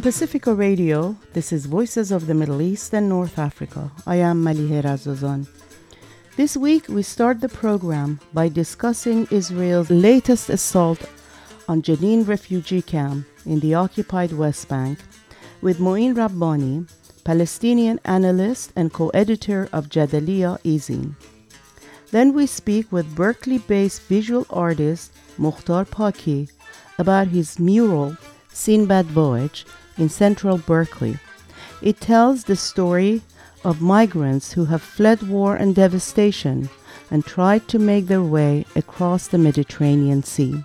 From Pacifica Radio, this is Voices of the Middle East and North Africa. I am Malihe Razazan. This week, we start the program by discussing Israel's latest assault on Jenin refugee camp in the occupied West Bank with Mouin Rabbani, Palestinian analyst and co-editor of Jadaliyya Ezine. Then we speak with Berkeley-based visual artist Mukhtar Paki about his mural Sinbad Voyage in central Berkeley. It tells the story of migrants who have fled war and devastation and tried to make their way across the Mediterranean Sea.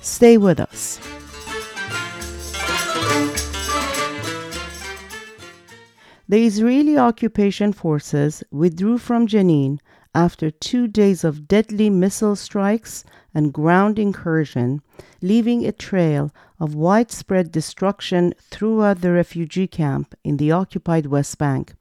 Stay with us. The Israeli occupation forces withdrew from Jenin after two days of deadly missile strikes and ground incursion, leaving a trail of widespread destruction throughout the refugee camp in the occupied West Bank.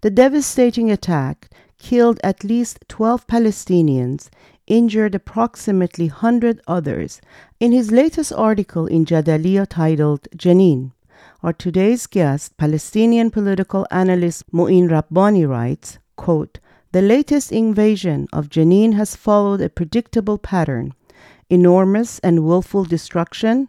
The devastating attack killed at least 12 Palestinians, injured approximately 100 others. In his latest article in Jadaliyya titled Jenin, our today's guest, Palestinian political analyst Mouin Rabbani writes, quote, the latest invasion of Jenin has followed a predictable pattern enormous and willful destruction,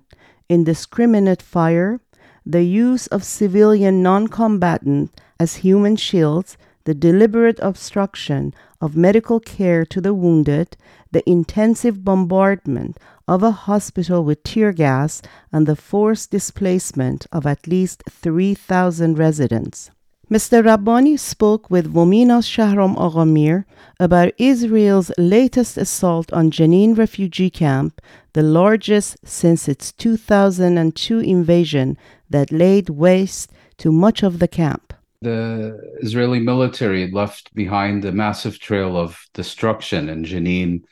indiscriminate fire, the use of civilian non combatants as human shields, the deliberate obstruction of medical care to the wounded, the intensive bombardment of a hospital with tear gas, and the forced displacement of at least 3,000 residents. Mr. Rabbani spoke with VOMENA's Shahram Aghamir about Israel's latest assault on Jenin refugee camp, the largest since its 2002 invasion that laid waste to much of the camp. The Israeli military left behind a massive trail of destruction in Jenin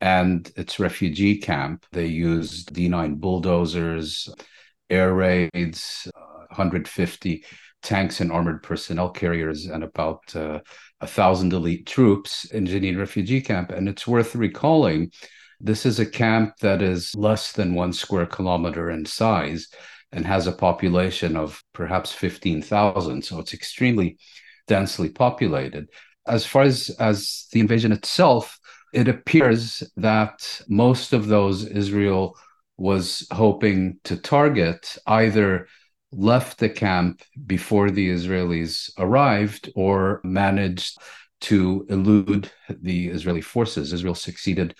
and its refugee camp. They used D9 bulldozers, air raids, uh, 150 tanks and armored personnel carriers and about uh, a thousand elite troops in Jenin refugee camp. And it's worth recalling this is a camp that is less than one square kilometer in size and has a population of perhaps 15,000. So it's extremely densely populated. As far as, as the invasion itself, it appears that most of those Israel was hoping to target either left the camp before the Israelis arrived or managed to elude the Israeli forces. Israel succeeded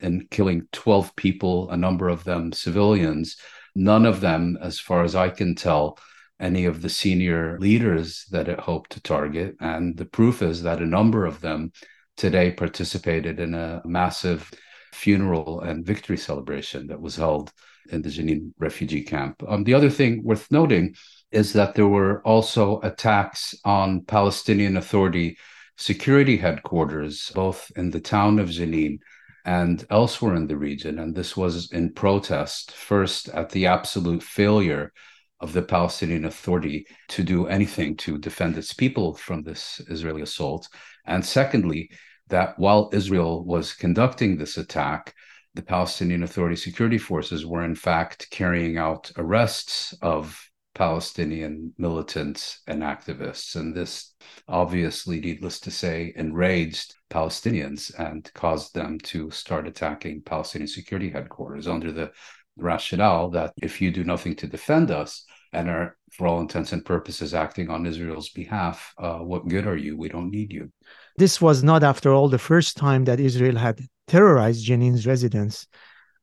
in killing 12 people, a number of them civilians. None of them, as far as I can tell, any of the senior leaders that it hoped to target. And the proof is that a number of them today participated in a massive funeral and victory celebration that was held in the Jenin refugee camp. Um, the other thing worth noting is that there were also attacks on Palestinian Authority security headquarters, both in the town of Jenin and elsewhere in the region. And this was in protest, first at the absolute failure of the Palestinian Authority to do anything to defend its people from this Israeli assault. And secondly, that while Israel was conducting this attack, the Palestinian Authority security forces were in fact carrying out arrests of Palestinian militants and activists. And this obviously, needless to say, enraged Palestinians and caused them to start attacking Palestinian security headquarters under the rationale that if you do nothing to defend us and are, for all intents and purposes, acting on Israel's behalf, uh, what good are you? We don't need you. This was not, after all, the first time that Israel had terrorized Jenin's residents,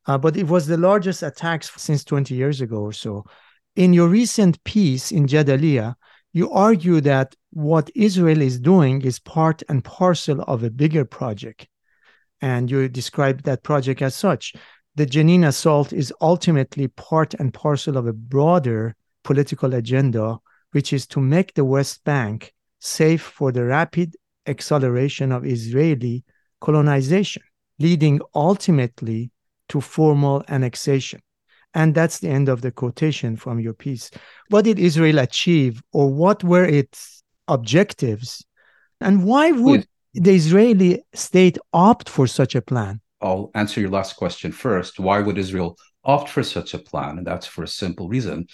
uh, but it was the largest attacks since 20 years ago or so. In your recent piece in Jadaliyya, you argue that what Israel is doing is part and parcel of a bigger project. And you describe that project as such. The Jenin assault is ultimately part and parcel of a broader political agenda, which is to make the West Bank safe for the rapid acceleration of Israeli colonization, leading ultimately to formal annexation. And that's the end of the quotation from your piece. What did Israel achieve, or what were its objectives? And why would the Israeli state opt for such a plan? I'll answer your last question first. Why would Israel opt for such a plan? And that's for a simple reason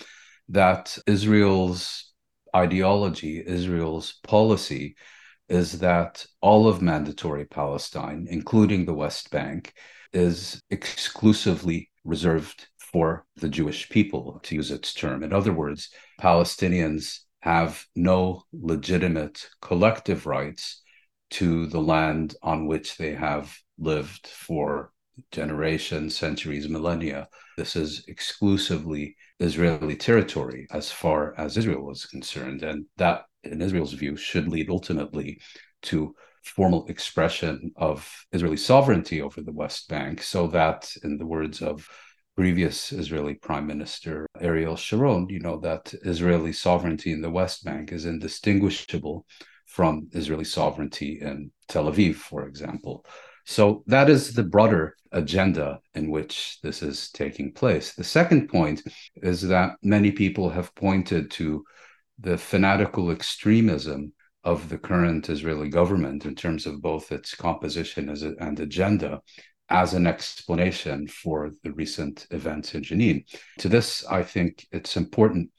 that Israel's ideology, Israel's policy is that all of mandatory Palestine, including the West Bank, is exclusively reserved for the Jewish people, to use its term. In other words, Palestinians have no legitimate collective rights to the land on which they have lived for generations, centuries, millennia. This is exclusively Israeli territory as far as Israel is concerned. And that, in Israel's view, should lead ultimately to formal expression of Israeli sovereignty over the West Bank, so that, in the words of previous Israeli Prime Minister Ariel Sharon, you know, that Israeli sovereignty in the West Bank is indistinguishable from Israeli sovereignty in Tel Aviv, for example. So that is the broader agenda in which this is taking place. The second point is that many people have pointed to the fanatical extremism of the current Israeli government in terms of both its composition and agenda as an explanation for the recent events in Jenin. To this, I think it's important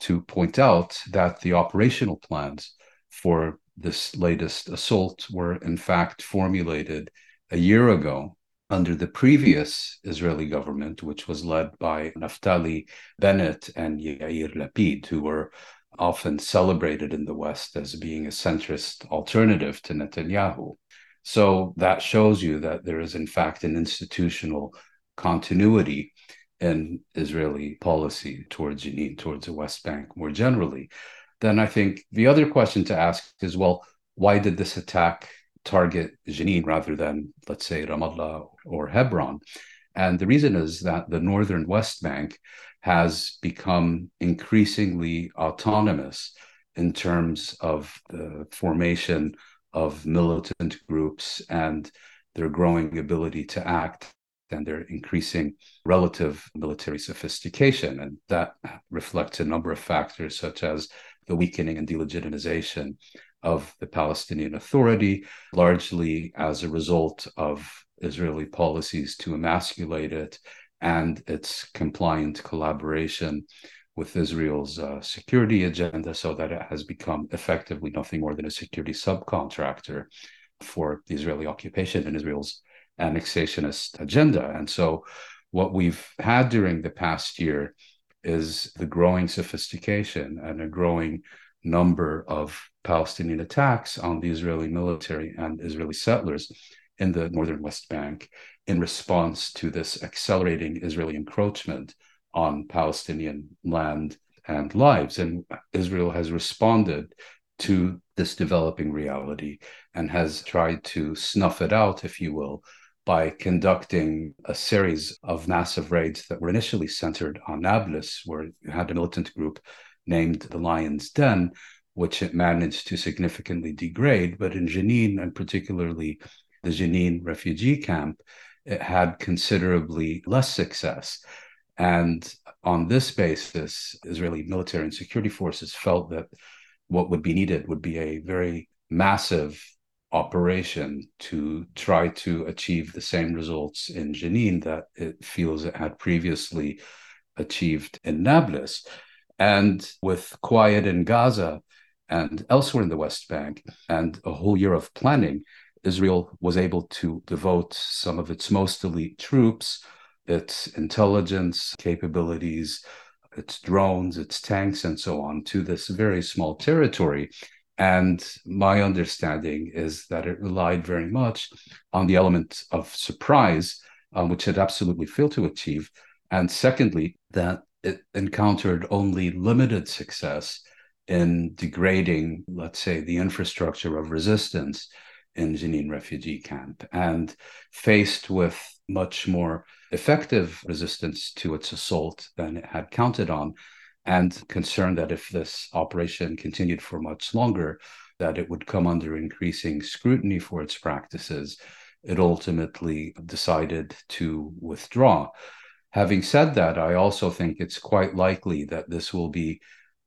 to point out that the operational plans for this latest assault were in fact formulated a year ago under the previous Israeli government, which was led by Naftali Bennett and Yair Lapid, who were often celebrated in the West as being a centrist alternative to Netanyahu. So that shows you that there is, in fact, an institutional continuity in Israeli policy towards Jenin, towards the West Bank more generally. Then I think the other question to ask is well, why did this attack target Jenin rather than, let's say, Ramallah or Hebron. And the reason is that the northern West Bank has become increasingly autonomous in terms of the formation of militant groups and their growing ability to act and their increasing relative military sophistication. And that reflects a number of factors, such as the weakening and delegitimization of the Palestinian Authority, largely as a result of Israeli policies to emasculate it and its compliant collaboration with Israel's uh, security agenda, so that it has become effectively nothing more than a security subcontractor for the Israeli occupation and Israel's annexationist agenda. And so, what we've had during the past year is the growing sophistication and a growing number of Palestinian attacks on the Israeli military and Israeli settlers in the northern West Bank in response to this accelerating Israeli encroachment on Palestinian land and lives. And Israel has responded to this developing reality and has tried to snuff it out, if you will, by conducting a series of massive raids that were initially centered on Nablus, where you had a militant group named the Lion's Den, which it managed to significantly degrade. But in Jenin, and particularly the Jenin refugee camp, it had considerably less success. And on this basis, Israeli military and security forces felt that what would be needed would be a very massive operation to try to achieve the same results in Jenin that it feels it had previously achieved in Nablus. And with quiet in Gaza and elsewhere in the West Bank, and a whole year of planning, Israel was able to devote some of its most elite troops, its intelligence capabilities, its drones, its tanks, and so on to this very small territory. And my understanding is that it relied very much on the element of surprise, um, which it absolutely failed to achieve. And secondly, that it encountered only limited success in degrading, let's say, the infrastructure of resistance in Jenin refugee camp. And faced with much more effective resistance to its assault than it had counted on, and concerned that if this operation continued for much longer, that it would come under increasing scrutiny for its practices, it ultimately decided to withdraw. Having said that, I also think it's quite likely that this will be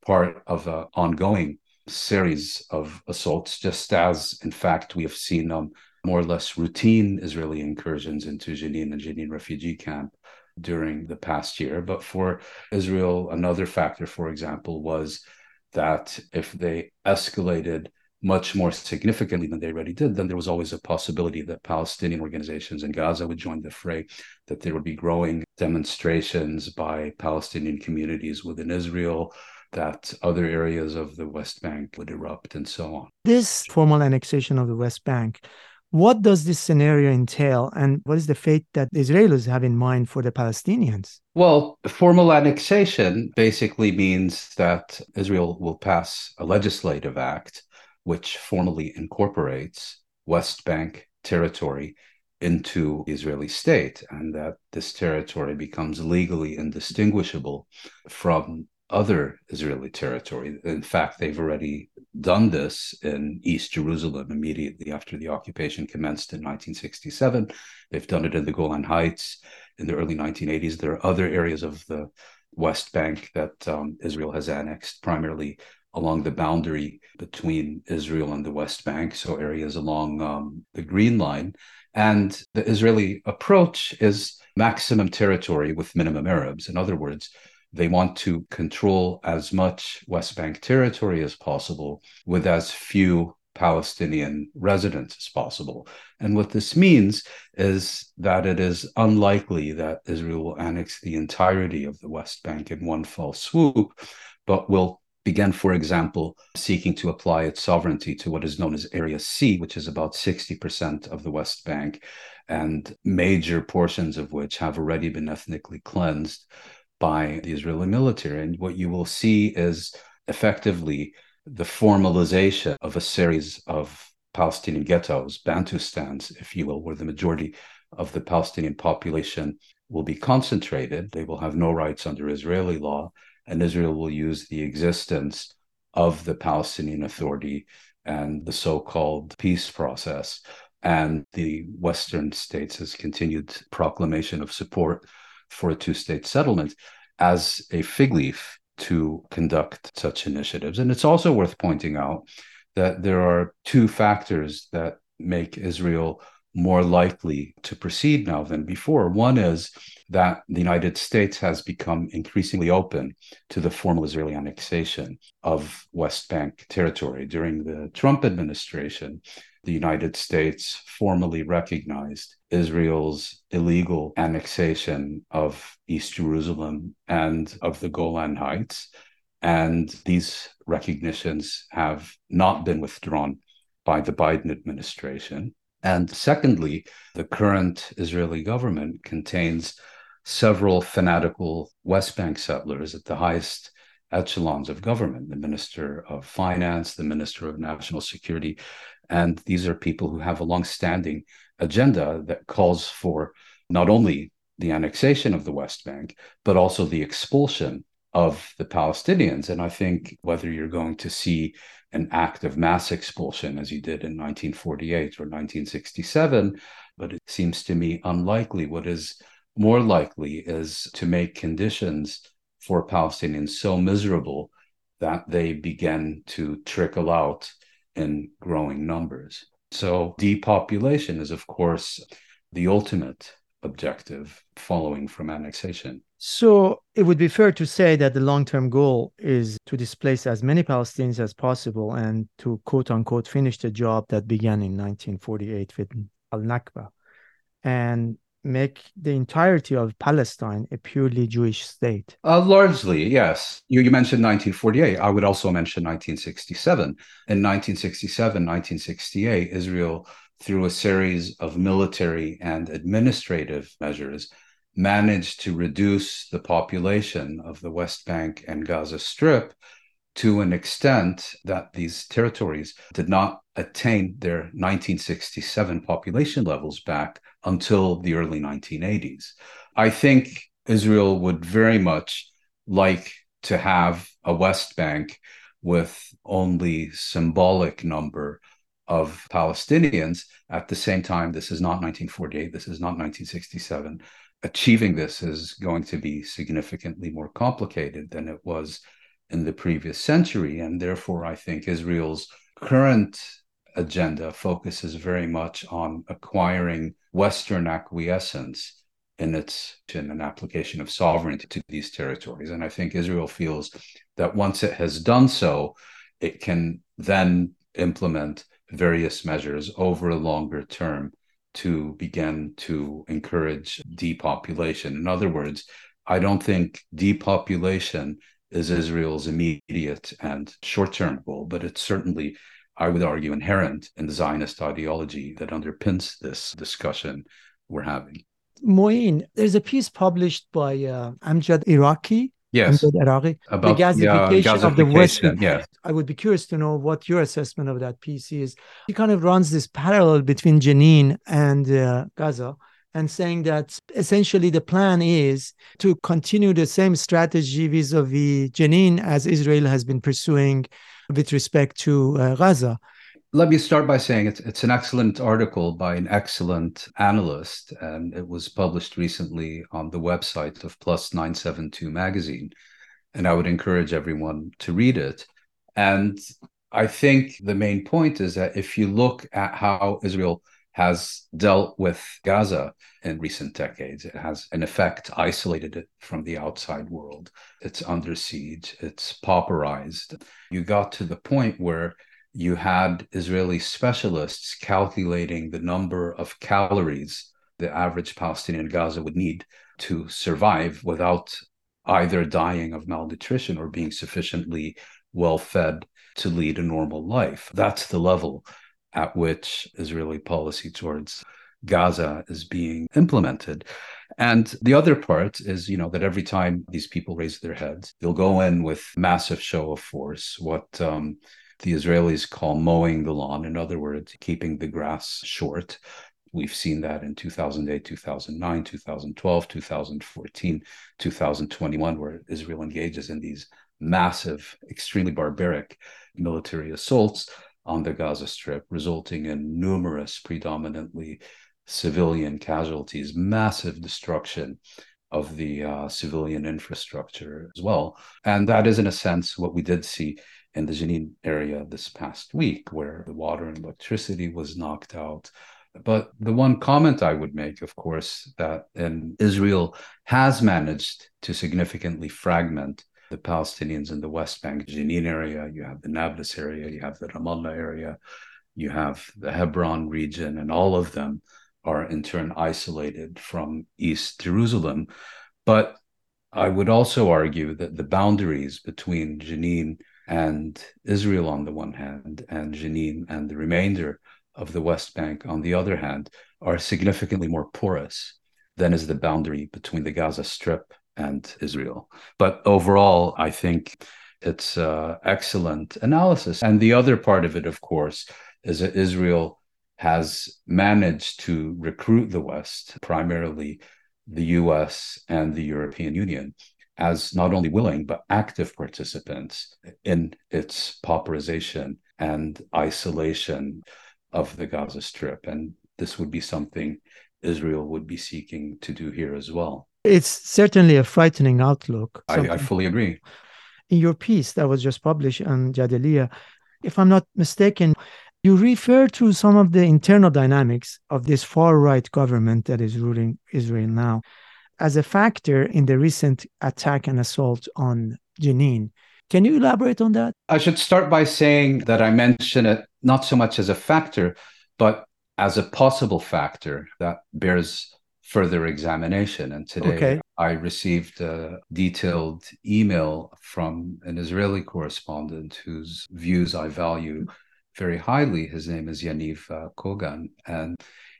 part of an ongoing series of assaults, just as, in fact, we have seen um, more or less routine Israeli incursions into Jenin and Jenin refugee camp during the past year. But for Israel, another factor, for example, was that if they escalated much more significantly than they already did, then there was always a possibility that Palestinian organizations in Gaza would join the fray, that there would be growing demonstrations by Palestinian communities within Israel, that other areas of the West Bank would erupt, and so on. This formal annexation of the West Bank what does this scenario entail, and what is the fate that the Israelis have in mind for the Palestinians? Well, formal annexation basically means that Israel will pass a legislative act which formally incorporates West Bank territory into the Israeli state, and that this territory becomes legally indistinguishable from other Israeli territory. In fact, they've already done this in East Jerusalem immediately after the occupation commenced in 1967. They've done it in the Golan Heights in the early 1980s. There are other areas of the West Bank that um, Israel has annexed, primarily along the boundary between Israel and the West Bank, so areas along um, the Green Line. And the Israeli approach is maximum territory with minimum Arabs. In other words, they want to control as much West Bank territory as possible with as few Palestinian residents as possible. And what this means is that it is unlikely that Israel will annex the entirety of the West Bank in one fell swoop, but will begin, for example, seeking to apply its sovereignty to what is known as Area C, which is about 60% of the West Bank, and major portions of which have already been ethnically cleansed by the Israeli military. And what you will see is effectively the formalization of a series of Palestinian ghettos, Bantustans, if you will, where the majority of the Palestinian population will be concentrated. They will have no rights under Israeli law, and Israel will use the existence of the Palestinian Authority and the so called peace process. And the Western states' continued proclamation of support for a two state settlement as a fig leaf to conduct such initiatives. And it's also worth pointing out that there are two factors that make Israel more likely to proceed now than before. One is that the United States has become increasingly open to the formal Israeli annexation of West Bank territory. During the Trump administration, the United States formally recognized Israel's illegal annexation of East Jerusalem and of the Golan Heights. And these recognitions have not been withdrawn by the Biden administration. And secondly, the current Israeli government contains several fanatical West Bank settlers at the highest echelons of government the Minister of Finance, the Minister of National Security. And these are people who have a long-standing agenda that calls for not only the annexation of the West Bank, but also the expulsion of the Palestinians. And I think whether you're going to see an act of mass expulsion as you did in 1948 or 1967, but it seems to me unlikely. What is more likely is to make conditions for Palestinians so miserable that they begin to trickle out in growing numbers. So, depopulation is, of course, the ultimate objective following from annexation. So it would be fair to say that the long term goal is to displace as many Palestinians as possible and to quote unquote finish the job that began in 1948 with Al Nakba and make the entirety of Palestine a purely Jewish state? Uh, largely, yes. You, you mentioned 1948. I would also mention 1967. In 1967, 1968, Israel, through a series of military and administrative measures, managed to reduce the population of the West Bank and Gaza Strip to an extent that these territories did not attain their 1967 population levels back until the early 1980s. I think Israel would very much like to have a West Bank with only symbolic number of Palestinians. At the same time, this is not 1948, this is not 1967 achieving this is going to be significantly more complicated than it was in the previous century. And therefore, I think Israel's current agenda focuses very much on acquiring Western acquiescence in its in an application of sovereignty to these territories. And I think Israel feels that once it has done so, it can then implement various measures over a longer term to begin to encourage depopulation. In other words, I don't think depopulation is Israel's immediate and short term goal, but it's certainly, I would argue, inherent in the Zionist ideology that underpins this discussion we're having. Mouin, there's a piece published by uh, Amjad Iraqi. Yes, Iraqi, about the Gazafication, yeah, of the West. Gazafication, Yes, I would be curious to know what your assessment of that piece is. He kind of runs this parallel between Jenin and uh, Gaza and saying that essentially the plan is to continue the same strategy vis-a-vis Jenin as Israel has been pursuing with respect to uh, Gaza. Let me start by saying it's, it's an excellent article by an excellent analyst, and it was published recently on the website of Plus 972 magazine. And I would encourage everyone to read it. And I think the main point is that if you look at how Israel has dealt with Gaza in recent decades, it has, in effect, isolated it from the outside world. It's under siege, it's pauperized. You got to the point where you had Israeli specialists calculating the number of calories the average Palestinian in Gaza would need to survive without either dying of malnutrition or being sufficiently well fed to lead a normal life. That's the level at which Israeli policy towards Gaza is being implemented. And the other part is, you know, that every time these people raise their heads, they'll go in with massive show of force, what um, the Israelis call mowing the lawn. In other words, keeping the grass short. We've seen that in 2008, 2009, 2012, 2014, 2021, where Israel engages in these massive, extremely barbaric military assaults on the Gaza Strip, resulting in numerous, predominantly civilian casualties, massive destruction of the uh, civilian infrastructure as well. And that is, in a sense, what we did see in the Jenin area this past week, where the water and electricity was knocked out. But the one comment I would make, of course, that Israel has managed to significantly fragment the Palestinians in the West Bank, Jenin area, you have the Nablus area, you have the Ramallah area, you have the Hebron region, and all of them are in turn isolated from East Jerusalem. But I would also argue that the boundaries between Jenin and Israel on the one hand, and Jenin and the remainder of the West Bank on the other hand, are significantly more porous than is the boundary between the Gaza Strip and Israel. But overall, I think it's uh, excellent analysis. And the other part of it, of course, is that Israel has managed to recruit the West, primarily the US and the European Union, as not only willing but active participants in its pauperization and isolation of the Gaza Strip. And this would be something Israel would be seeking to do here as well. It's certainly a frightening outlook. I, I fully agree. In your piece that was just published on Jadaliyya, if I'm not mistaken, you refer to some of the internal dynamics of this far right government that is ruling Israel now as a factor in the recent attack and assault on Jenin. Can you elaborate on that? I should start by saying that I mention it not so much as a factor, but as a possible factor that bears further examination. And today okay. I received a detailed email from an Israeli correspondent whose views I value very highly. His name is Yaniv uh, Kogan. And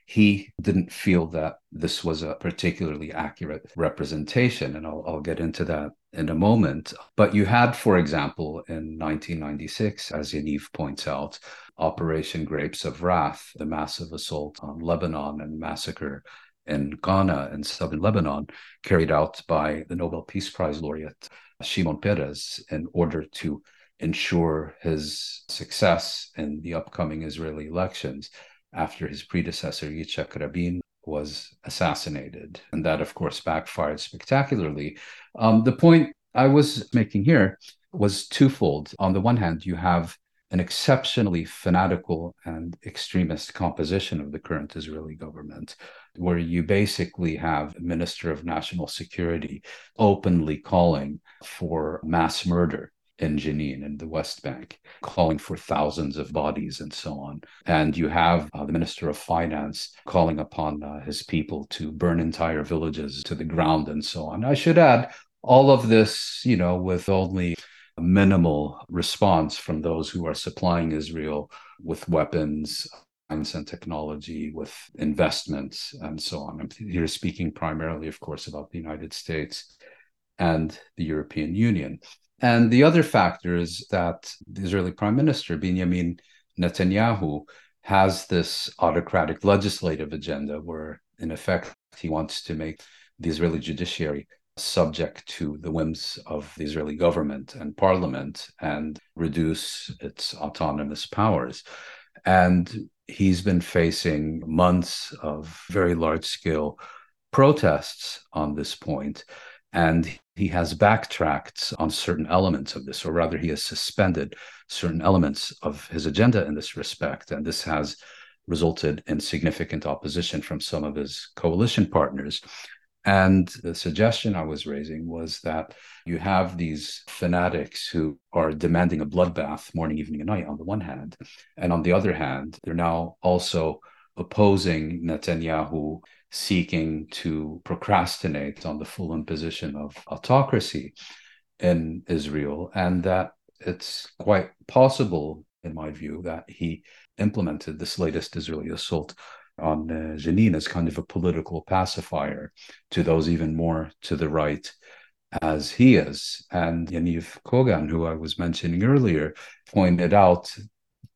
he didn't feel that this was a particularly accurate representation. And I'll, I'll, get into that in a moment. But you had, for example, in 1996, as Yaniv points out, Operation Grapes of Wrath, the massive assault on Lebanon and massacre in Qana and southern Lebanon, carried out by the Nobel Peace Prize laureate Shimon Peres in order to ensure his success in the upcoming Israeli elections after his predecessor, Yitzhak Rabin, was assassinated. And that, of course, backfired spectacularly. Um, the point I was making here was twofold. On the one hand, you have an exceptionally fanatical and extremist composition of the current Israeli government, where you basically have a minister of national security openly calling for mass murder in Jenin in the West Bank, calling for thousands of bodies and so on. And you have uh, the Minister of Finance calling upon uh, his people to burn entire villages to the ground and so on. I should add, all of this, you know, with only minimal response from those who are supplying Israel with weapons, science and technology, with investments, and so on. I'm here speaking primarily, of course, about the United States and the European Union. And the other factor is that the Israeli Prime Minister, Benjamin Netanyahu, has this autocratic legislative agenda where, in effect, he wants to make the Israeli judiciary subject to the whims of the Israeli government and parliament and reduce its autonomous powers. And he's been facing months of very large scale protests on this point, And he has backtracked on certain elements of this, or rather, he has suspended certain elements of his agenda in this respect. And this has resulted in significant opposition from some of his coalition partners. And the suggestion I was raising was that you have these fanatics who are demanding a bloodbath morning, evening, and night on the one hand. And on the other hand, they're now also opposing Netanyahu seeking to procrastinate on the full imposition of autocracy in Israel. And that it's quite possible, in my view, that he implemented this latest Israeli assault on uh, Jenin as kind of a political pacifier to those even more to the right as he is. And Yaniv Kogan, who I was mentioning earlier, pointed out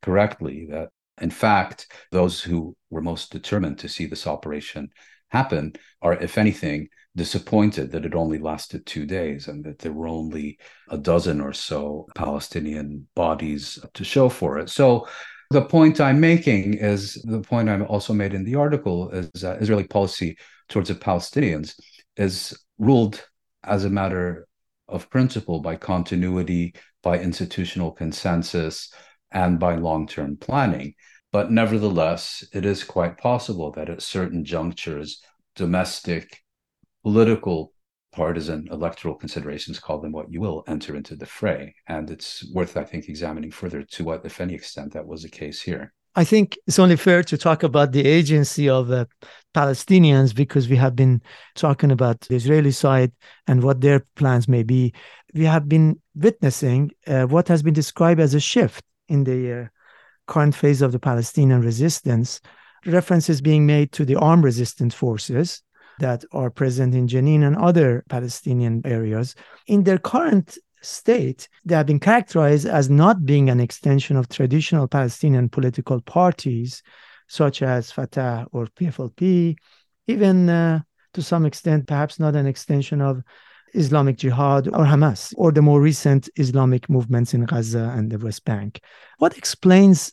correctly that, in fact, those who were most determined to see this operation happen are, if anything, disappointed that it only lasted two days and that there were only a dozen or so Palestinian bodies to show for it. So the point I'm making is the point I also made in the article is that Israeli policy towards the Palestinians is ruled as a matter of principle by continuity, by institutional consensus, and by long term planning. But nevertheless, it is quite possible that at certain junctures, domestic political partisan electoral considerations, call them what you will, enter into the fray. And it's worth, I think, examining further to what, if any extent, that was the case here. I think it's only fair to talk about the agency of uh, Palestinians because we have been talking about the Israeli side and what their plans may be. We have been witnessing uh, what has been described as a shift in the uh, current phase of the Palestinian resistance, references being made to the armed resistance forces that are present in Jenin and other Palestinian areas. In their current state, they have been characterized as not being an extension of traditional Palestinian political parties, such as Fatah or PFLP, even uh, to some extent, perhaps not an extension of Islamic Jihad or Hamas, or the more recent Islamic movements in Gaza and the West Bank. What explains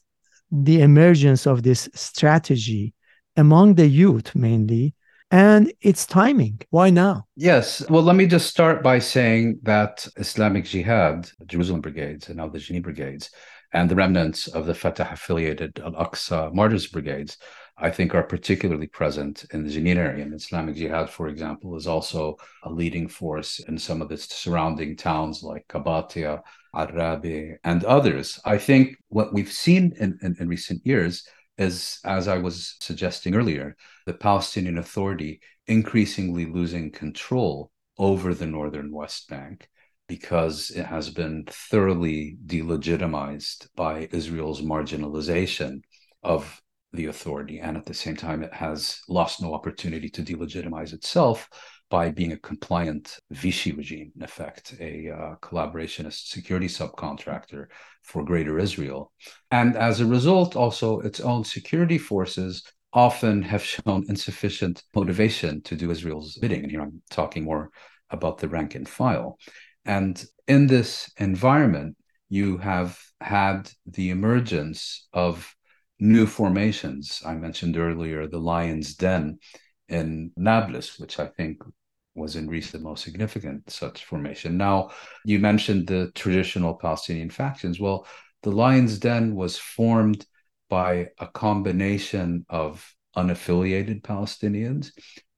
the emergence of this strategy among the youth mainly and its timing. Why now? Yes. Well, let me just start by saying that Islamic Jihad, Jerusalem Brigades, and now the Jenin Brigades, and the remnants of the Fatah affiliated Al Aqsa Martyrs Brigades, I think, are particularly present in the Jenin area. And Islamic Jihad, for example, is also a leading force in some of the surrounding towns like Qabatia, Arabi, and others. I think what we've seen in, in, in recent years is, as I was suggesting earlier, the Palestinian Authority increasingly losing control over the northern West Bank because it has been thoroughly delegitimized by Israel's marginalization of the authority. And at the same time, it has lost no opportunity to delegitimize itself by being a compliant Vichy regime, in effect, a uh, collaborationist security subcontractor for Greater Israel. And as a result, also its own security forces often have shown insufficient motivation to do Israel's bidding. And here I'm talking more about the rank and file. And in this environment, you have had the emergence of new formations. I mentioned earlier the Lion's Den in Nablus, which I think was in Greece the most significant such formation. Now, you mentioned the traditional Palestinian factions. Well, the Lion's Den was formed by a combination of unaffiliated Palestinians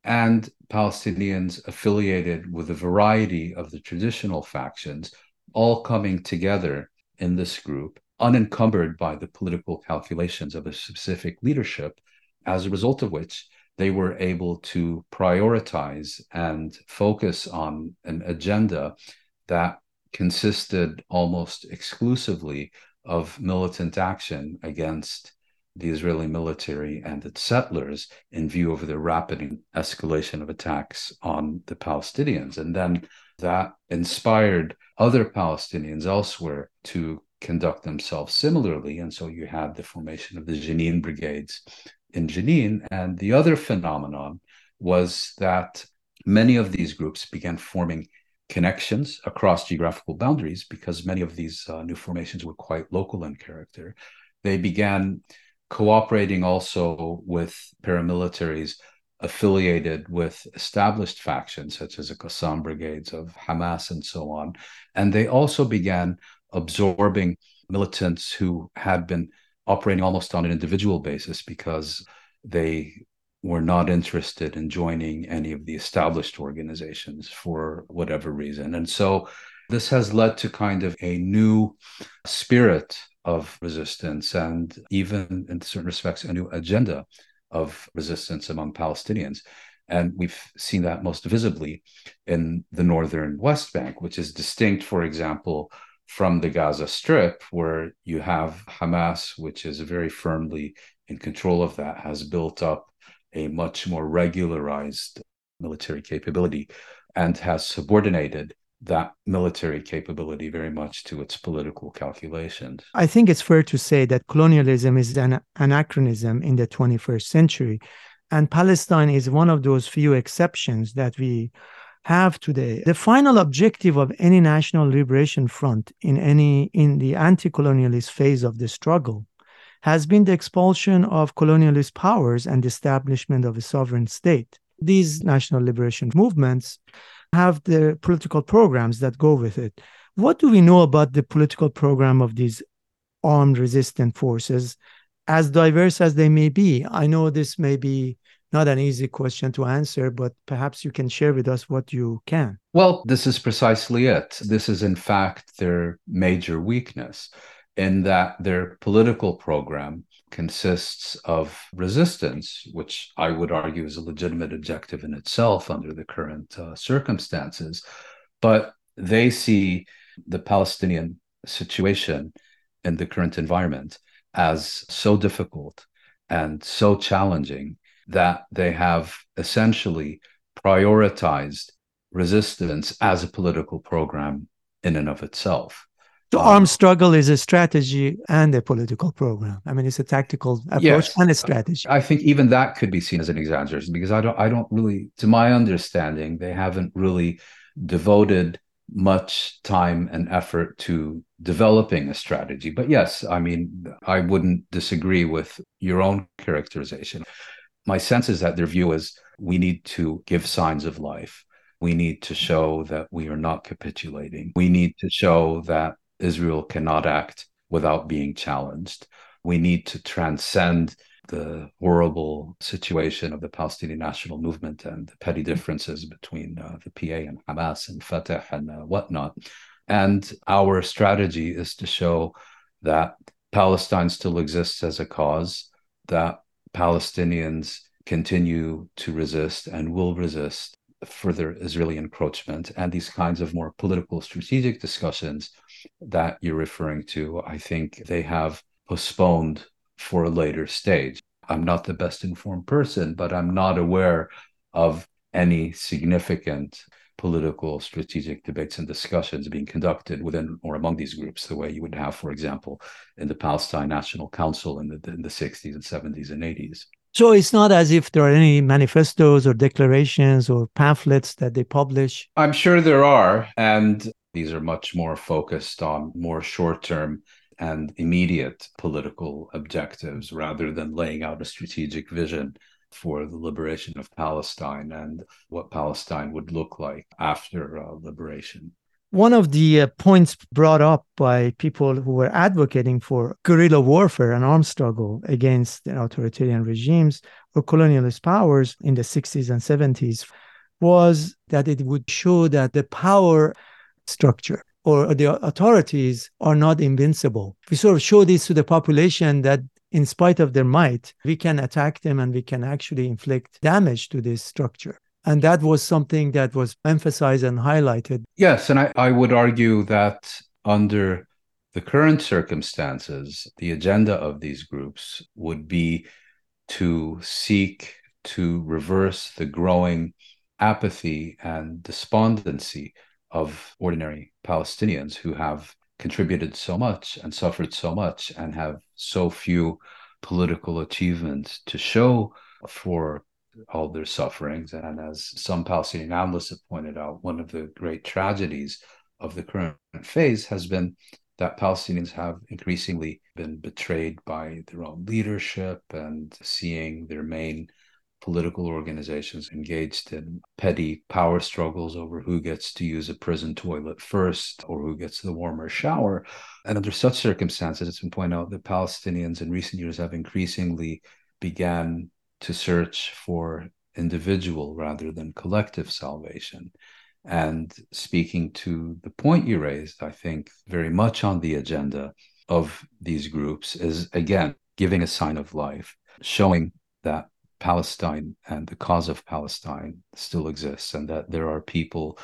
and Palestinians affiliated with a variety of the traditional factions, all coming together in this group, unencumbered by the political calculations of a specific leadership, as a result of which they were able to prioritize and focus on an agenda that consisted almost exclusively of militant action against the Israeli military and its settlers in view of the rapid escalation of attacks on the Palestinians. And then that inspired other Palestinians elsewhere to conduct themselves similarly. And so you had the formation of the Jenin brigades in Jenin. And the other phenomenon was that many of these groups began forming connections across geographical boundaries because many of these uh, new formations were quite local in character. They began cooperating also with paramilitaries affiliated with established factions such as the Qassam brigades of Hamas and so on. And they also began absorbing militants who had been operating almost on an individual basis because they were not interested in joining any of the established organizations for whatever reason. And so this has led to kind of a new spirit of resistance and even in certain respects a new agenda of resistance among Palestinians. And we've seen that most visibly in the northern West Bank, which is distinct, for example, from the Gaza Strip, where you have Hamas, which is very firmly in control of that, has built up a much more regularized military capability and has subordinated that military capability very much to its political calculations. I think it's fair to say that colonialism is an anachronism in the 21st century. And Palestine is one of those few exceptions that we have today. The final objective of any national liberation front in any in the anti-colonialist phase of the struggle has been the expulsion of colonialist powers and the establishment of a sovereign state. These national liberation movements have the political programs that go with it. What do we know about the political program of these armed resistant forces, as diverse as they may be? I know this may be not an easy question to answer, but perhaps you can share with us what you can. Well, this is precisely it. This is, in fact, their major weakness in that their political program consists of resistance, which I would argue is a legitimate objective in itself under the current uh, circumstances. But they see the Palestinian situation in the current environment as so difficult and so challenging that they have essentially prioritized resistance as a political program in and of itself. The um, armed struggle is a strategy and a political program. I mean, it's a tactical approach yes, and a strategy. I think even that could be seen as an exaggeration because I don't, I don't really, to my understanding, they haven't really devoted much time and effort to developing a strategy. But yes, I mean, I wouldn't disagree with your own characterization. My sense is that their view is we need to give signs of life. We need to show that we are not capitulating. We need to show that Israel cannot act without being challenged. We need to transcend the horrible situation of the Palestinian national movement and the petty differences between uh, the PA and Hamas and Fatah and uh, whatnot. And our strategy is to show that Palestine still exists as a cause, that Palestinians continue to resist and will resist further Israeli encroachment and these kinds of more political strategic discussions that you're referring to, I think they have postponed for a later stage. I'm not the best informed person, but I'm not aware of any significant political strategic debates and discussions being conducted within or among these groups the way you would have for example in the palestine national council in the, in the 60s and 70s and 80s so it's not as if there are any manifestos or declarations or pamphlets that they publish? I'm sure there are and these are much more focused on more short term and immediate political objectives rather than laying out a strategic vision for the liberation of Palestine and what Palestine would look like after uh, liberation. One of the uh, points brought up by people who were advocating for guerrilla warfare and armed struggle against authoritarian regimes or colonialist powers in the 60s and 70s was that it would show that the power structure or the authorities are not invincible. We sort of show this to the population that in spite of their might, we can attack them and we can actually inflict damage to this structure. And that was something that was emphasized and highlighted. Yes. And I, I would argue that under the current circumstances, the agenda of these groups would be to seek to reverse the growing apathy and despondency of ordinary Palestinians who have contributed so much and suffered so much and have so few political achievements to show for all their sufferings. And as some Palestinian analysts have pointed out, one of the great tragedies of the current phase has been that Palestinians have increasingly been betrayed by their own leadership and seeing their main political organizations engaged in petty power struggles over who gets to use a prison toilet first or who gets the warmer shower. And under such circumstances, it's been pointed out that Palestinians in recent years have increasingly began to search for individual rather than collective salvation. And speaking to the point you raised, I think very much on the agenda of these groups is again giving a sign of life, showing that Palestine and the cause of Palestine still exists, and that there are people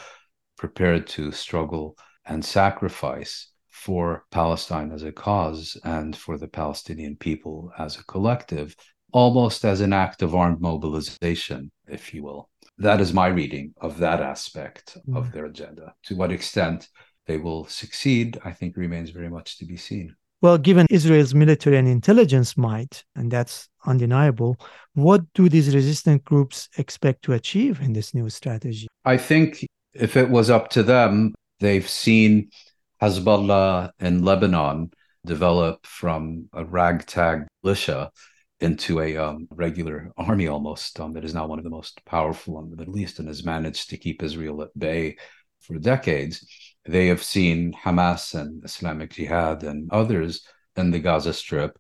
prepared to struggle and sacrifice for Palestine as a cause and for the Palestinian people as a collective, almost as an act of armed mobilization, if you will. That is my reading of that aspect mm. of their agenda. To what extent they will succeed, I think remains very much to be seen. Well, given Israel's military and intelligence might, and that's undeniable, what do these resistant groups expect to achieve in this new strategy? I think if it was up to them, they've seen Hezbollah in Lebanon develop from a ragtag militia into a um, regular army almost um, that is now one of the most powerful in the Middle East and has managed to keep Israel at bay for decades they have seen Hamas and Islamic Jihad and others in the Gaza Strip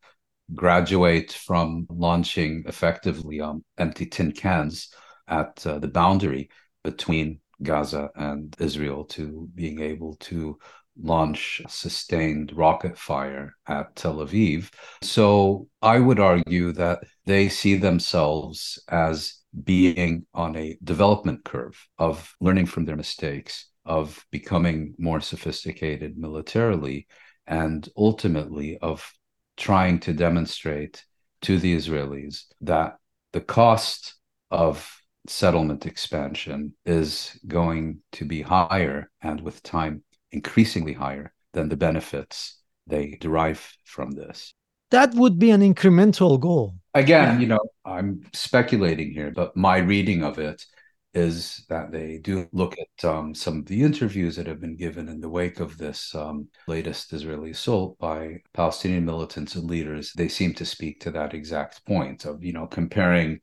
graduate from launching effectively um, empty tin cans at uh, the boundary between Gaza and Israel to being able to launch sustained rocket fire at Tel Aviv. So I would argue that they see themselves as being on a development curve of learning from their mistakes of becoming more sophisticated militarily and ultimately of trying to demonstrate to the Israelis that the cost of settlement expansion is going to be higher and with time increasingly higher than the benefits they derive from this. That would be an incremental goal. Again, you know, I'm speculating here, but my reading of it is that they do look at um, some of the interviews that have been given in the wake of this um, latest Israeli assault by Palestinian militants and leaders. They seem to speak to that exact point of, you know, comparing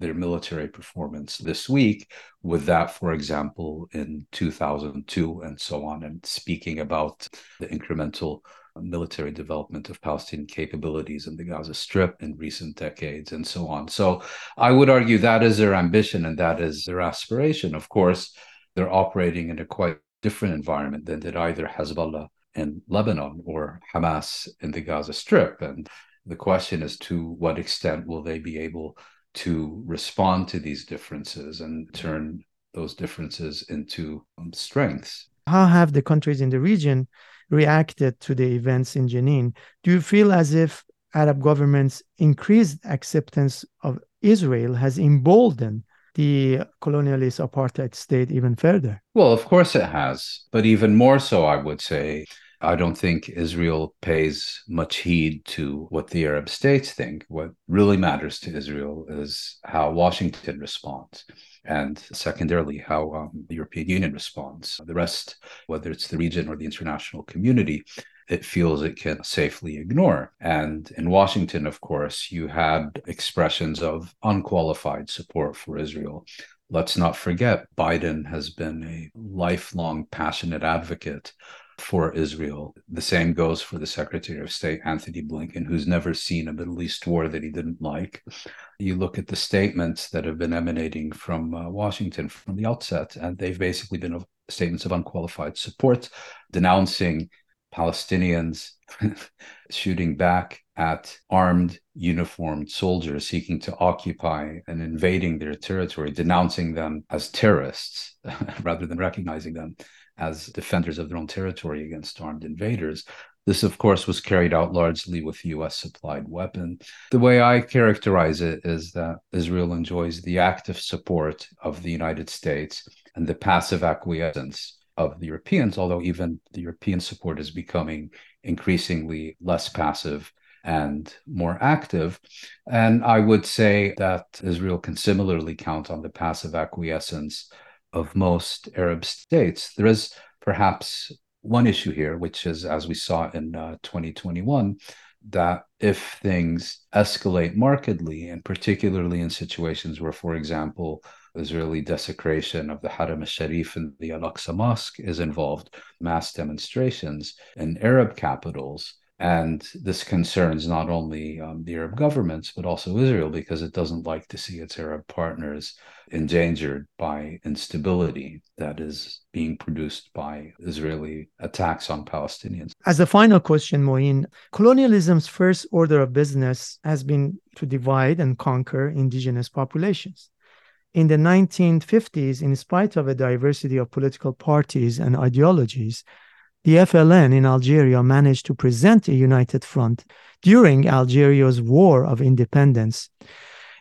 their military performance this week with that, for example, in 2002 and so on, and speaking about the incremental military development of Palestinian capabilities in the Gaza Strip in recent decades and so on. So I would argue that is their ambition and that is their aspiration. Of course, they're operating in a quite different environment than did either Hezbollah in Lebanon or Hamas in the Gaza Strip. And the question is to what extent will they be able to respond to these differences and turn those differences into um, strengths? How have the countries in the region reacted to the events in Jenin. Do you feel as if Arab governments' increased acceptance of Israel has emboldened the colonialist apartheid state even further? Well, of course it has, but even more so, I would say. I don't think Israel pays much heed to what the Arab states think. What really matters to Israel is how Washington responds and secondarily, how um, the European Union responds. The rest, whether it's the region or the international community, it feels it can safely ignore. And in Washington, of course, you had expressions of unqualified support for Israel. Let's not forget, Biden has been a lifelong passionate advocate for Israel. The same goes for the Secretary of State, Antony Blinken, who's never seen a Middle East war that he didn't like. You look at the statements that have been emanating from uh, Washington from the outset, and they've basically been statements of unqualified support, denouncing Palestinians shooting back at armed, uniformed soldiers seeking to occupy and invading their territory, denouncing them as terrorists rather than recognizing them as defenders of their own territory against armed invaders. This, of course, was carried out largely with US supplied weapons. The way I characterize it is that Israel enjoys the active support of the United States and the passive acquiescence of the Europeans, although even the European support is becoming increasingly less passive and more active. And I would say that Israel can similarly count on the passive acquiescence of most Arab states. There is perhaps one issue here, which is, as we saw in uh, 2021, that if things escalate markedly, and particularly in situations where, for example, Israeli desecration of the Haram al-Sharif and the Al-Aqsa Mosque is involved, mass demonstrations in Arab capitals, and this concerns not only um, the Arab governments, but also Israel, because it doesn't like to see its Arab partners endangered by instability that is being produced by Israeli attacks on Palestinians. As a final question, Mouin, colonialism's first order of business has been to divide and conquer indigenous populations. In the 1950s, in spite of a diversity of political parties and ideologies, the FLN in Algeria managed to present a united front during Algeria's war of independence.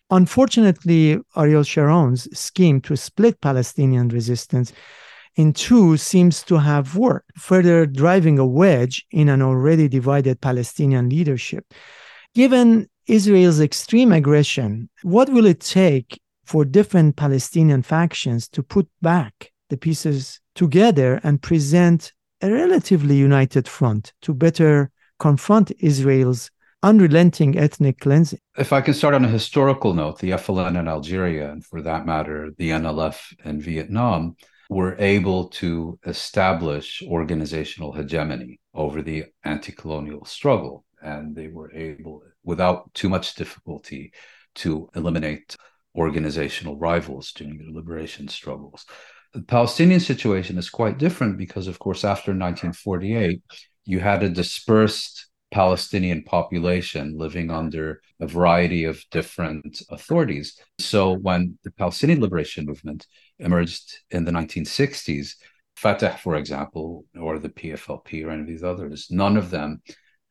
Unfortunately, Ariel Sharon's scheme to split Palestinian resistance in two seems to have worked, further driving a wedge in an already divided Palestinian leadership. Given Israel's extreme aggression, what will it take for different Palestinian factions to put back the pieces together and present a relatively united front to better confront Israel's unrelenting ethnic cleansing. If I can start on a historical note, the FLN in Algeria, and for that matter, the NLF in Vietnam, were able to establish organizational hegemony over the anti colonial struggle. And they were able, without too much difficulty, to eliminate organizational rivals during the liberation struggles. The Palestinian situation is quite different because, of course, after 1948, you had a dispersed Palestinian population living under a variety of different authorities. So, when the Palestinian liberation movement emerged in the 1960s, Fatah, for example, or the PFLP or any of these others, none of them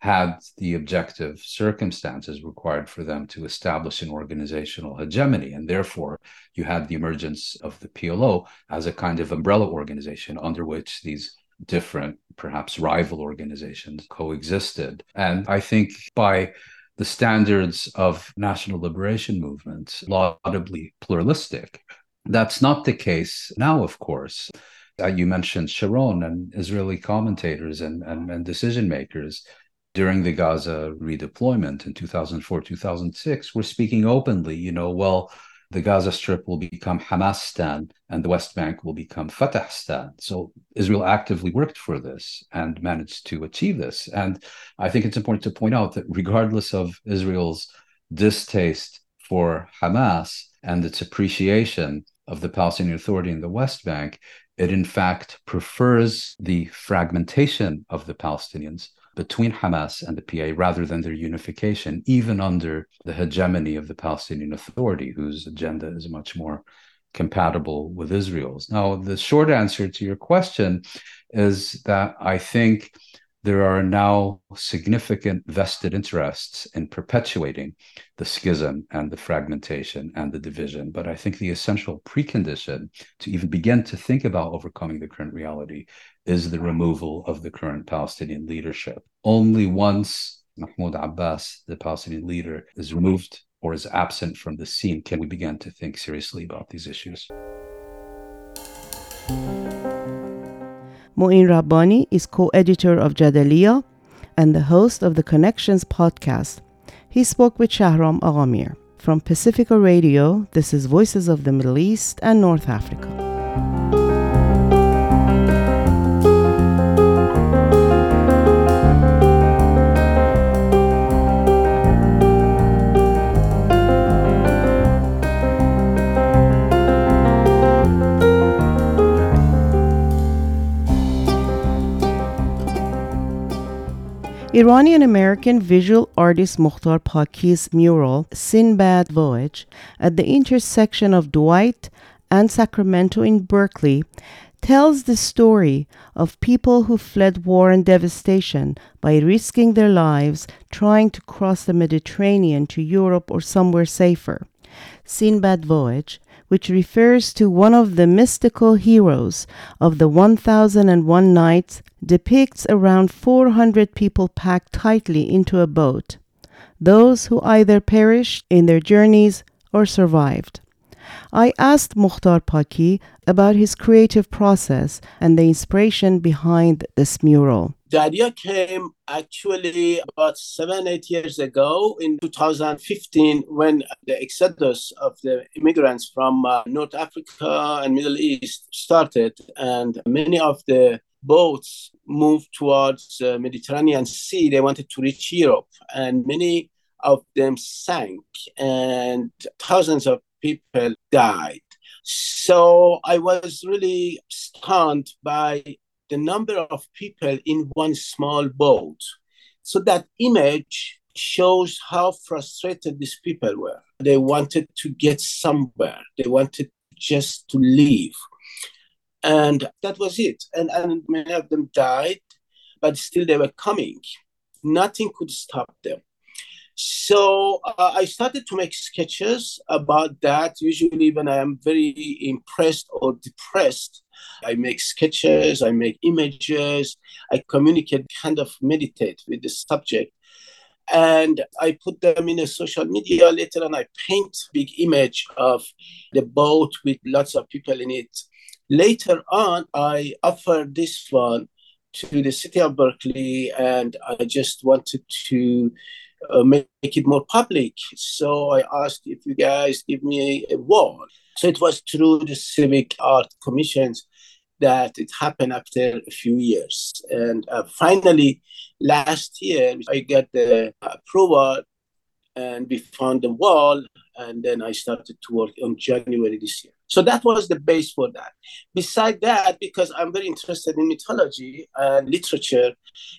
had the objective circumstances required for them to establish an organizational hegemony. And therefore, you had the emergence of the PLO as a kind of umbrella organization under which these different, perhaps rival organizations coexisted. And I think by the standards of national liberation movements, laudably pluralistic, that's not the case now, of course. Uh, you mentioned Sharon and Israeli commentators and, and, and decision makers during the Gaza redeployment in 2004, 2006, were speaking openly, you know, well, the Gaza Strip will become Hamastan and the West Bank will become Fatahstan. So Israel actively worked for this and managed to achieve this. And I think it's important to point out that regardless of Israel's distaste for Hamas and its appreciation of the Palestinian Authority in the West Bank, it in fact prefers the fragmentation of the Palestinians between Hamas and the PA rather than their unification, even under the hegemony of the Palestinian Authority, whose agenda is much more compatible with Israel's. Now, the short answer to your question is that I think there are now significant vested interests in perpetuating the schism and the fragmentation and the division. But I think the essential precondition to even begin to think about overcoming the current reality is the removal of the current Palestinian leadership. Only once Mahmoud Abbas, the Palestinian leader, is removed or is absent from the scene can we begin to think seriously about these issues. Mouin Rabbani is co editor of Jadaliyya, and the host of the Connections podcast. He spoke with Shahram Aghamir. From Pacifica Radio, this is Voices of the Middle East and North Africa. Iranian American visual artist Mokhtar Paki's mural Sinbad Voyage at the intersection of Dwight and Sacramento in Berkeley tells the story of people who fled war and devastation by risking their lives trying to cross the Mediterranean to Europe or somewhere safer. Sinbad Voyage which refers to one of the mystical heroes of the 1001 Nights, depicts around 400 people packed tightly into a boat, those who either perished in their journeys or survived. I asked Mokhtar Paki about his creative process and the inspiration behind this mural. The idea came actually about seven, eight years ago in 2015 when the exodus of the immigrants from uh, North Africa and Middle East started, and many of the boats moved towards the Mediterranean Sea. They wanted to reach Europe, and many of them sank, and thousands of people died. So I was really stunned by the number of people in one small boat. So that image shows how frustrated these people were. They wanted to get somewhere, they wanted just to leave. And that was it. And, and many of them died, but still they were coming. Nothing could stop them. So uh, I started to make sketches about that. Usually, when I am very impressed or depressed, I make sketches, I make images, I communicate, kind of meditate with the subject. And I put them in a social media later and I paint big image of the boat with lots of people in it. Later on, I offered this one to the city of Berkeley and I just wanted to uh, make it more public. So I asked if you guys give me a wall. So it was through the Civic Art Commissions that it happened after a few years. And uh, finally, last year, I got the approval and we found the wall. And then I started to work on January this year. So that was the base for that. Beside that, because I'm very interested in mythology and literature,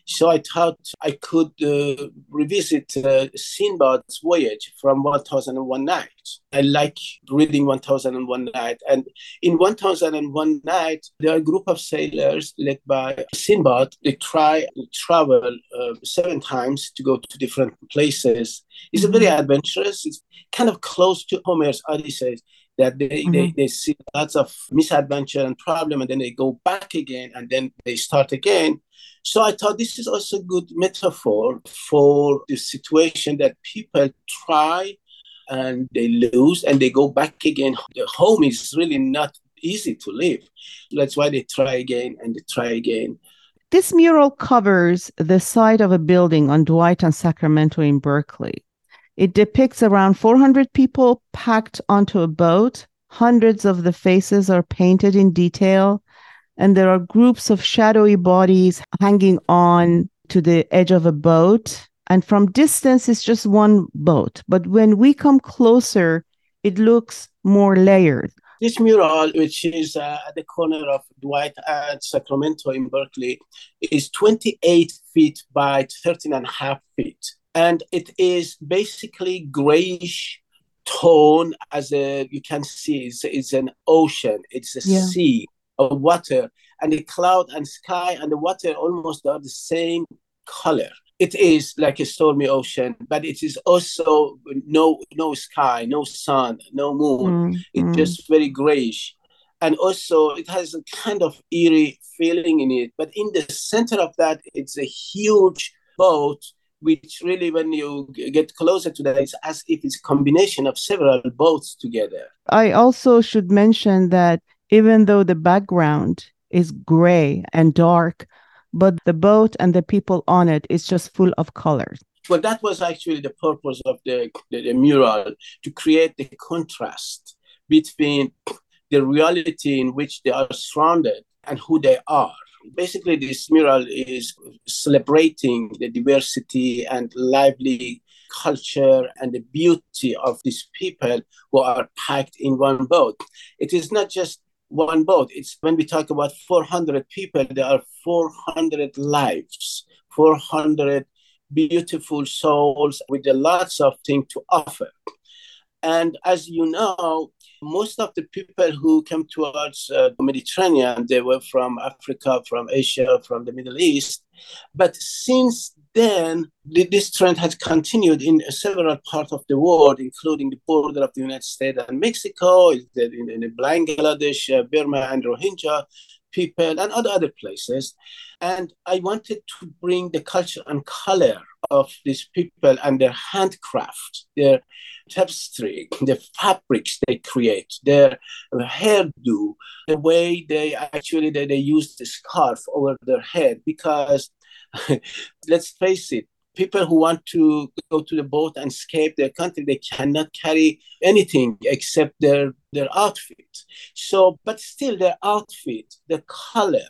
so I thought I could uh, revisit uh, Sinbad's voyage from 1001 Nights. I like reading 1001 Nights. And in 1001 Nights, there are a group of sailors led by Sinbad. They try to travel uh, seven times to go to different places. It's very mm-hmm. adventurous. It's kind of close to Homer's Odyssey that they, mm-hmm. they, they see lots of misadventure and problem and then they go back again and then they start again so i thought this is also a good metaphor for the situation that people try and they lose and they go back again the home is really not easy to live that's why they try again and they try again this mural covers the side of a building on Dwight and Sacramento in Berkeley. It depicts around 400 people packed onto a boat. Hundreds of the faces are painted in detail, and there are groups of shadowy bodies hanging on to the edge of a boat. And from distance, it's just one boat. But when we come closer, it looks more layered. This mural, which is uh, at the corner of Dwight and Sacramento in Berkeley, is 28 feet by 13 and a half feet and it is basically grayish tone as a you can see it's, it's an ocean it's a yeah. sea of water and the cloud and sky and the water almost are the same color it is like a stormy ocean but it is also no no sky no sun no moon mm, it's mm. just very grayish and also it has a kind of eerie feeling in it but in the center of that it's a huge boat which really, when you get closer to that, it's as if it's a combination of several boats together. I also should mention that even though the background is gray and dark, but the boat and the people on it is just full of colors. Well, that was actually the purpose of the, the, the mural to create the contrast between the reality in which they are surrounded and who they are. Basically, this mural is celebrating the diversity and lively culture and the beauty of these people who are packed in one boat. It is not just one boat. It's when we talk about 400 people, there are 400 lives, 400 beautiful souls with lots of things to offer. And as you know, most of the people who came towards uh, the Mediterranean, they were from Africa, from Asia, from the Middle East. But since then, this trend has continued in several parts of the world, including the border of the United States and Mexico, in, in Bangladesh, uh, Burma, and Rohingya people, and other, other places. And I wanted to bring the culture and color of these people and their handcraft, their tapestry, the fabrics they create, their hairdo, the way they actually they, they use the scarf over their head. Because let's face it, people who want to go to the boat and escape their country, they cannot carry anything except their their outfit. So, but still, their outfit, the color,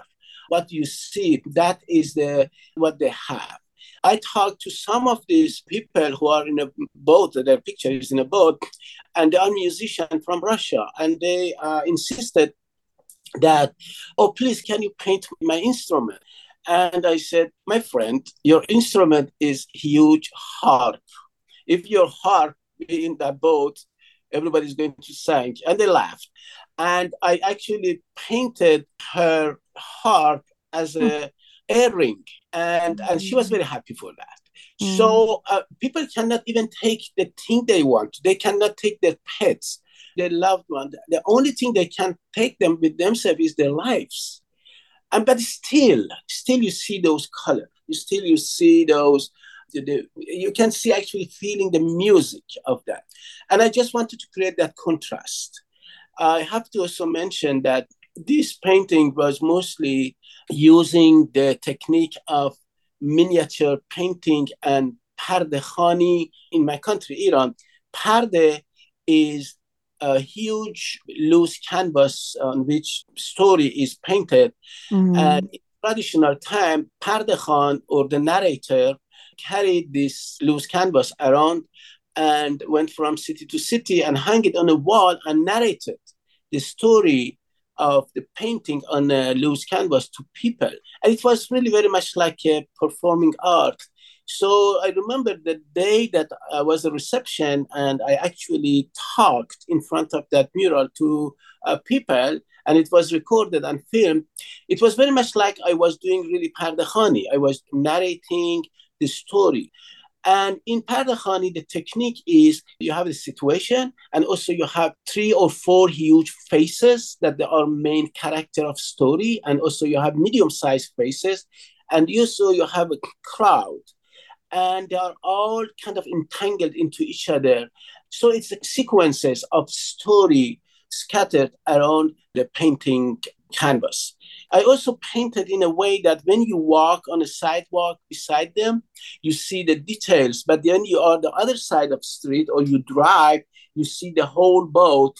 what you see, that is the what they have. I talked to some of these people who are in a boat, their picture is in a boat, and they are musicians from Russia, and they uh, insisted that, oh, please, can you paint my instrument? And I said, my friend, your instrument is huge harp. If your harp be in that boat, everybody's going to sing. And they laughed. And I actually painted her harp as a earring and and she was very happy for that. Mm. so uh, people cannot even take the thing they want. They cannot take their pets their loved one. The only thing they can take them with themselves is their lives. And but still still you see those colors you still you see those the, the, you can see actually feeling the music of that. And i just wanted to create that contrast. I have to also mention that this painting was mostly using the technique of miniature painting and pardekhani in my country, Iran. Parde is a huge loose canvas on which story is painted. Mm-hmm. And in traditional time, Pardekhan or the narrator carried this loose canvas around and went from city to city and hung it on a wall and narrated the story of the painting on a loose canvas to people. And it was really very much like a performing art. So I remember the day that I was a reception and I actually talked in front of that mural to uh, people and it was recorded and filmed. It was very much like I was doing really Pardekhani. I was narrating the story. And in Pardekhani, the technique is you have a situation, and also you have three or four huge faces that are main character of story, and also you have medium-sized faces, and you also you have a crowd, and they are all kind of entangled into each other. So it's sequences of story scattered around the painting canvas. I also painted in a way that when you walk on a sidewalk beside them, you see the details. But then you are the other side of the street or you drive, you see the whole boat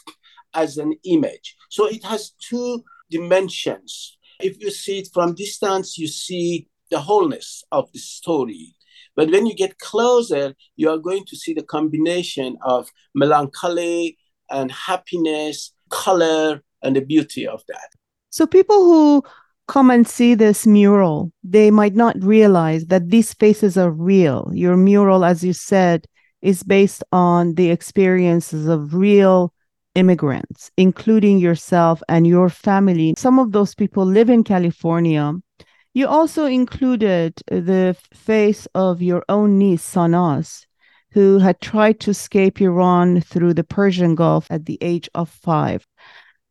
as an image. So it has two dimensions. If you see it from distance, you see the wholeness of the story. But when you get closer, you are going to see the combination of melancholy and happiness, color, and the beauty of that. So people who come and see this mural, they might not realize that these faces are real. Your mural, as you said, is based on the experiences of real immigrants, including yourself and your family. Some of those people live in California. You also included the face of your own niece, Sanaz, who had tried to escape Iran through the Persian Gulf at the age of five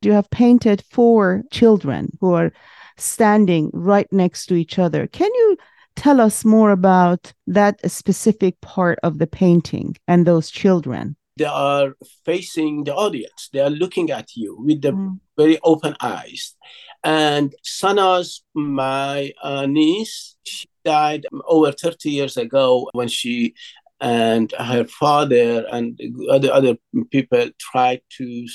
you have painted four children who are standing right next to each other. Can you tell us more about that specific part of the painting and those children? They are facing the audience. They are looking at you with the mm. very open eyes. And Sanaz, my uh, niece, she died over 30 years ago when she and her father and other other people tried to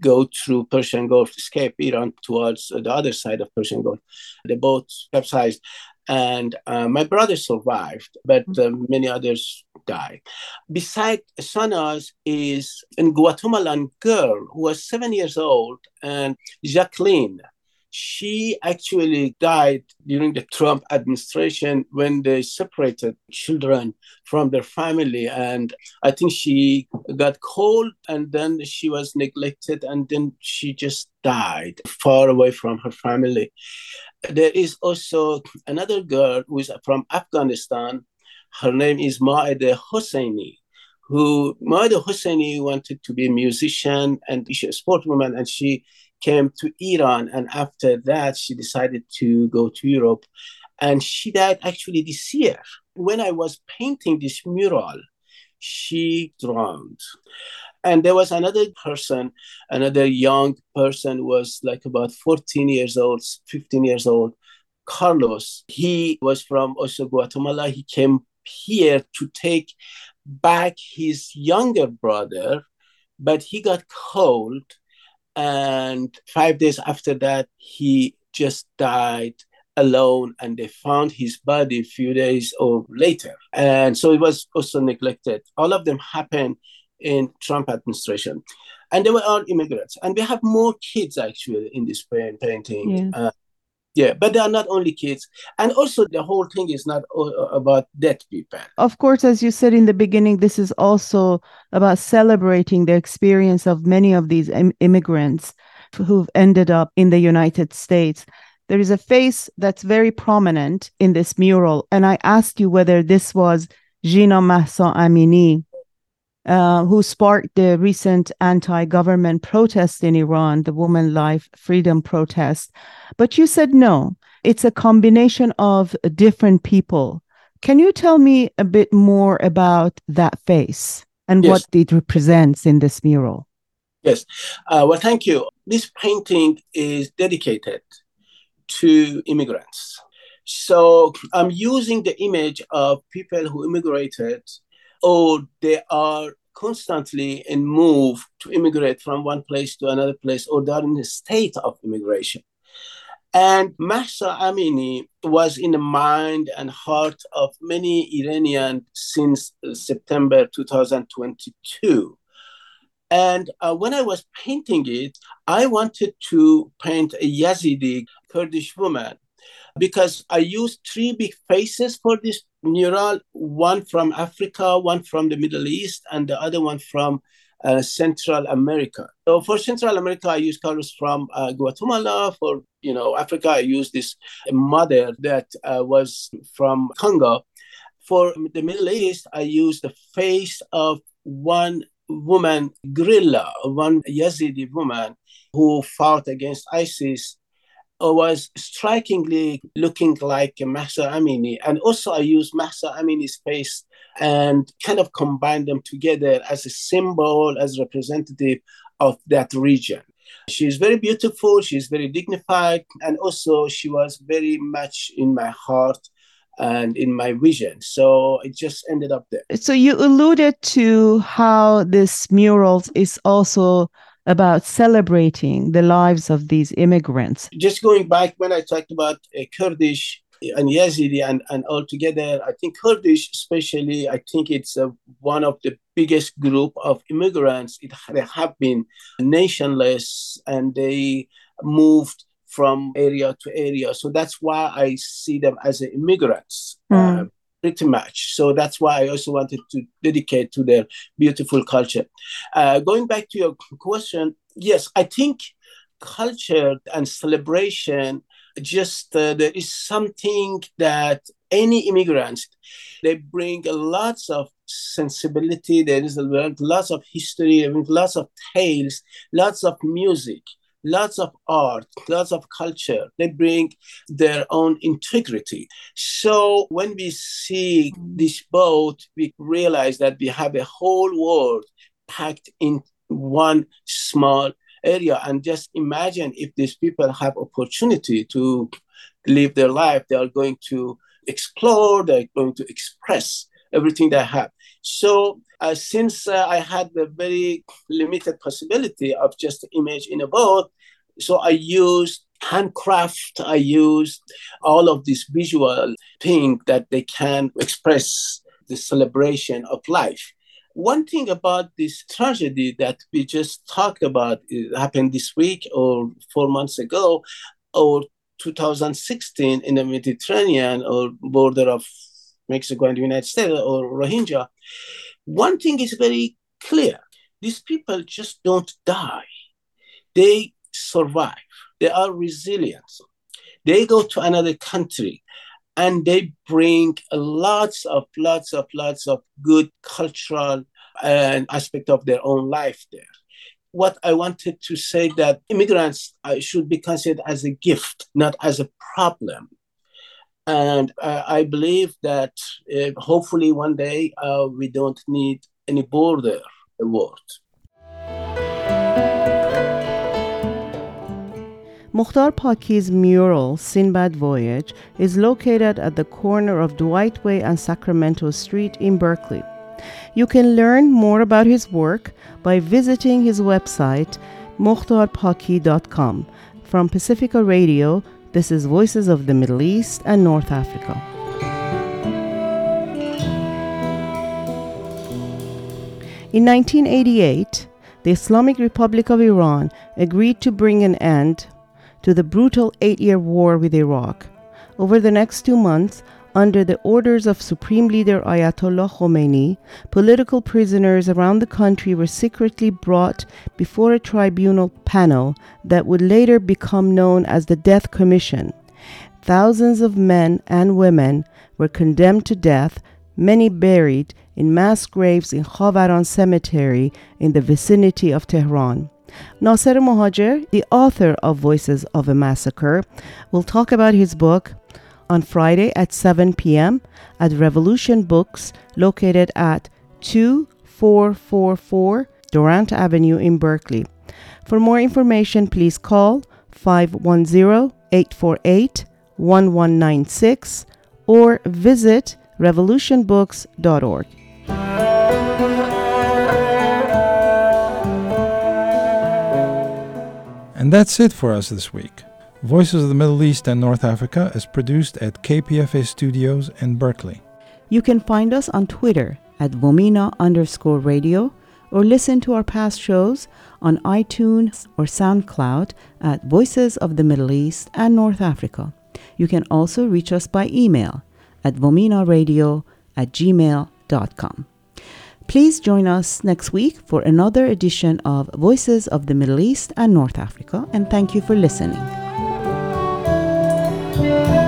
go through Persian Gulf, escape Iran towards the other side of Persian Gulf. The boat capsized, and uh, my brother survived, but uh, many others died. Beside Sanaz is a Guatemalan girl who was seven years old, and Jakelin she actually died during the Trump administration when they separated children from their family. And I think she got cold and then she was neglected and then she just died far away from her family. There is also another girl who is from Afghanistan. Her name is Maida Hosseini who Maida Hosseini wanted to be a musician and she's a sportswoman, and she came to Iran, and after that, she decided to go to Europe. And she died actually this year. When I was painting this mural, she drowned. And there was another person, another young person, was like about 14 years old, 15 years old, Carlos. He was from also Guatemala. He came here to take back his younger brother, but he got cold and five days after that, he just died alone and they found his body a few days or later. And so it was also neglected. All of them happened in Trump administration. And they were all immigrants. And we have more kids actually in this painting. Yeah. Uh, yeah, but they are not only kids. And also, the whole thing is not about dead people. Of course, as you said in the beginning, this is also about celebrating the experience of many of these Im- immigrants who've ended up in the United States. There is a face that's very prominent in this mural. And I asked you whether this was Jina Mahsa Amini, uh, who sparked the recent anti government protest in Iran, the Woman Life Freedom protest. But you said no, it's a combination of different people. Can you tell me a bit more about that face and yes. what it represents in this mural? Yes. Uh, well, thank you. This painting is dedicated to immigrants. So I'm using the image of people who immigrated or they are constantly in move to immigrate from one place to another place, or they are in a state of immigration. And Mahsa Amini was in the mind and heart of many Iranians since September 2022. And uh, when I was painting it, I wanted to paint a Yazidi Kurdish woman because I used three big faces for this mural one from Africa, one from the Middle East, and the other one from uh, Central America. So for Central America, I use colors from uh, Guatemala. For you know Africa, I use this mother that uh, was from Congo. For the Middle East, I use the face of one woman, guerrilla, one Yazidi woman who fought against ISIS was strikingly looking like Mahsa Amini. And also I used Mahsa Amini's face and kind of combined them together as a symbol, as representative of that region. She's very beautiful, she's very dignified, and also she was very much in my heart and in my vision. So it just ended up there. So you alluded to how this mural is also about celebrating the lives of these immigrants. Just going back when I talked about uh, Kurdish and Yazidi and, and all together, I think Kurdish especially, I think it's uh, one of the biggest group of immigrants. It, they have been nationless and they moved from area to area. So that's why I see them as immigrants. Mm. Uh, pretty much. So that's why I also wanted to dedicate to their beautiful culture. Uh, going back to your question, yes, I think culture and celebration just uh, there is something that any immigrants they bring lots of sensibility there is lots of history lots of tales lots of music lots of art, lots of culture. They bring their own integrity. So when we see this boat, we realize that we have a whole world packed in one small area and just imagine if these people have opportunity to live their life they are going to explore they're going to express everything they have. So uh, since uh, i had the very limited possibility of just image in a boat so i used handcraft i used all of this visual thing that they can express the celebration of life. One thing about this tragedy that we just talked about happened this week or four months ago or 2016 in the Mediterranean or border of Mexico and the United States or Rohingya, one thing is very clear. These people just don't die. They survive. They are resilient. They go to another country and they bring lots of lots of lots of good cultural and aspect of their own life there what i wanted to say that immigrants uh, should be considered as a gift not as a problem and uh, i believe that uh, hopefully one day uh, we don't need any border in the world Mokhtar Paki's mural, Sinbad Voyage, is located at the corner of Dwight Way and Sacramento Street in Berkeley. You can learn more about his work by visiting his website, mokhtarpaki.com. From Pacifica Radio, this is Voices of the Middle East and North Africa. In 1988, the Islamic Republic of Iran agreed to bring an end to the brutal eight year war with Iraq. Over the next two months, under the orders of Supreme Leader Ayatollah Khomeini, political prisoners around the country were secretly brought before a tribunal panel that would later become known as the Death Commission. Thousands of men and women were condemned to death, many buried in mass graves in Khavaran Cemetery in the vicinity of Tehran. Nasser Mohajer, the author of Voices of a Massacre, will talk about his book on Friday at 7 p.m. at Revolution Books, located at 2444 Durant Avenue in Berkeley. For more information, please call 510 848 1196 or visit revolutionbooks.org. And that's it for us this week. Voices of the Middle East and North Africa is produced at KPFA Studios in Berkeley. You can find us on Twitter at VOMENA underscore radio or listen to our past shows on iTunes or SoundCloud at Voices of the Middle East and North Africa. You can also reach us by email at vomenaradio at gmail.com. Please join us next week for another edition of Voices of the Middle East and North Africa, and thank you for listening. Yeah.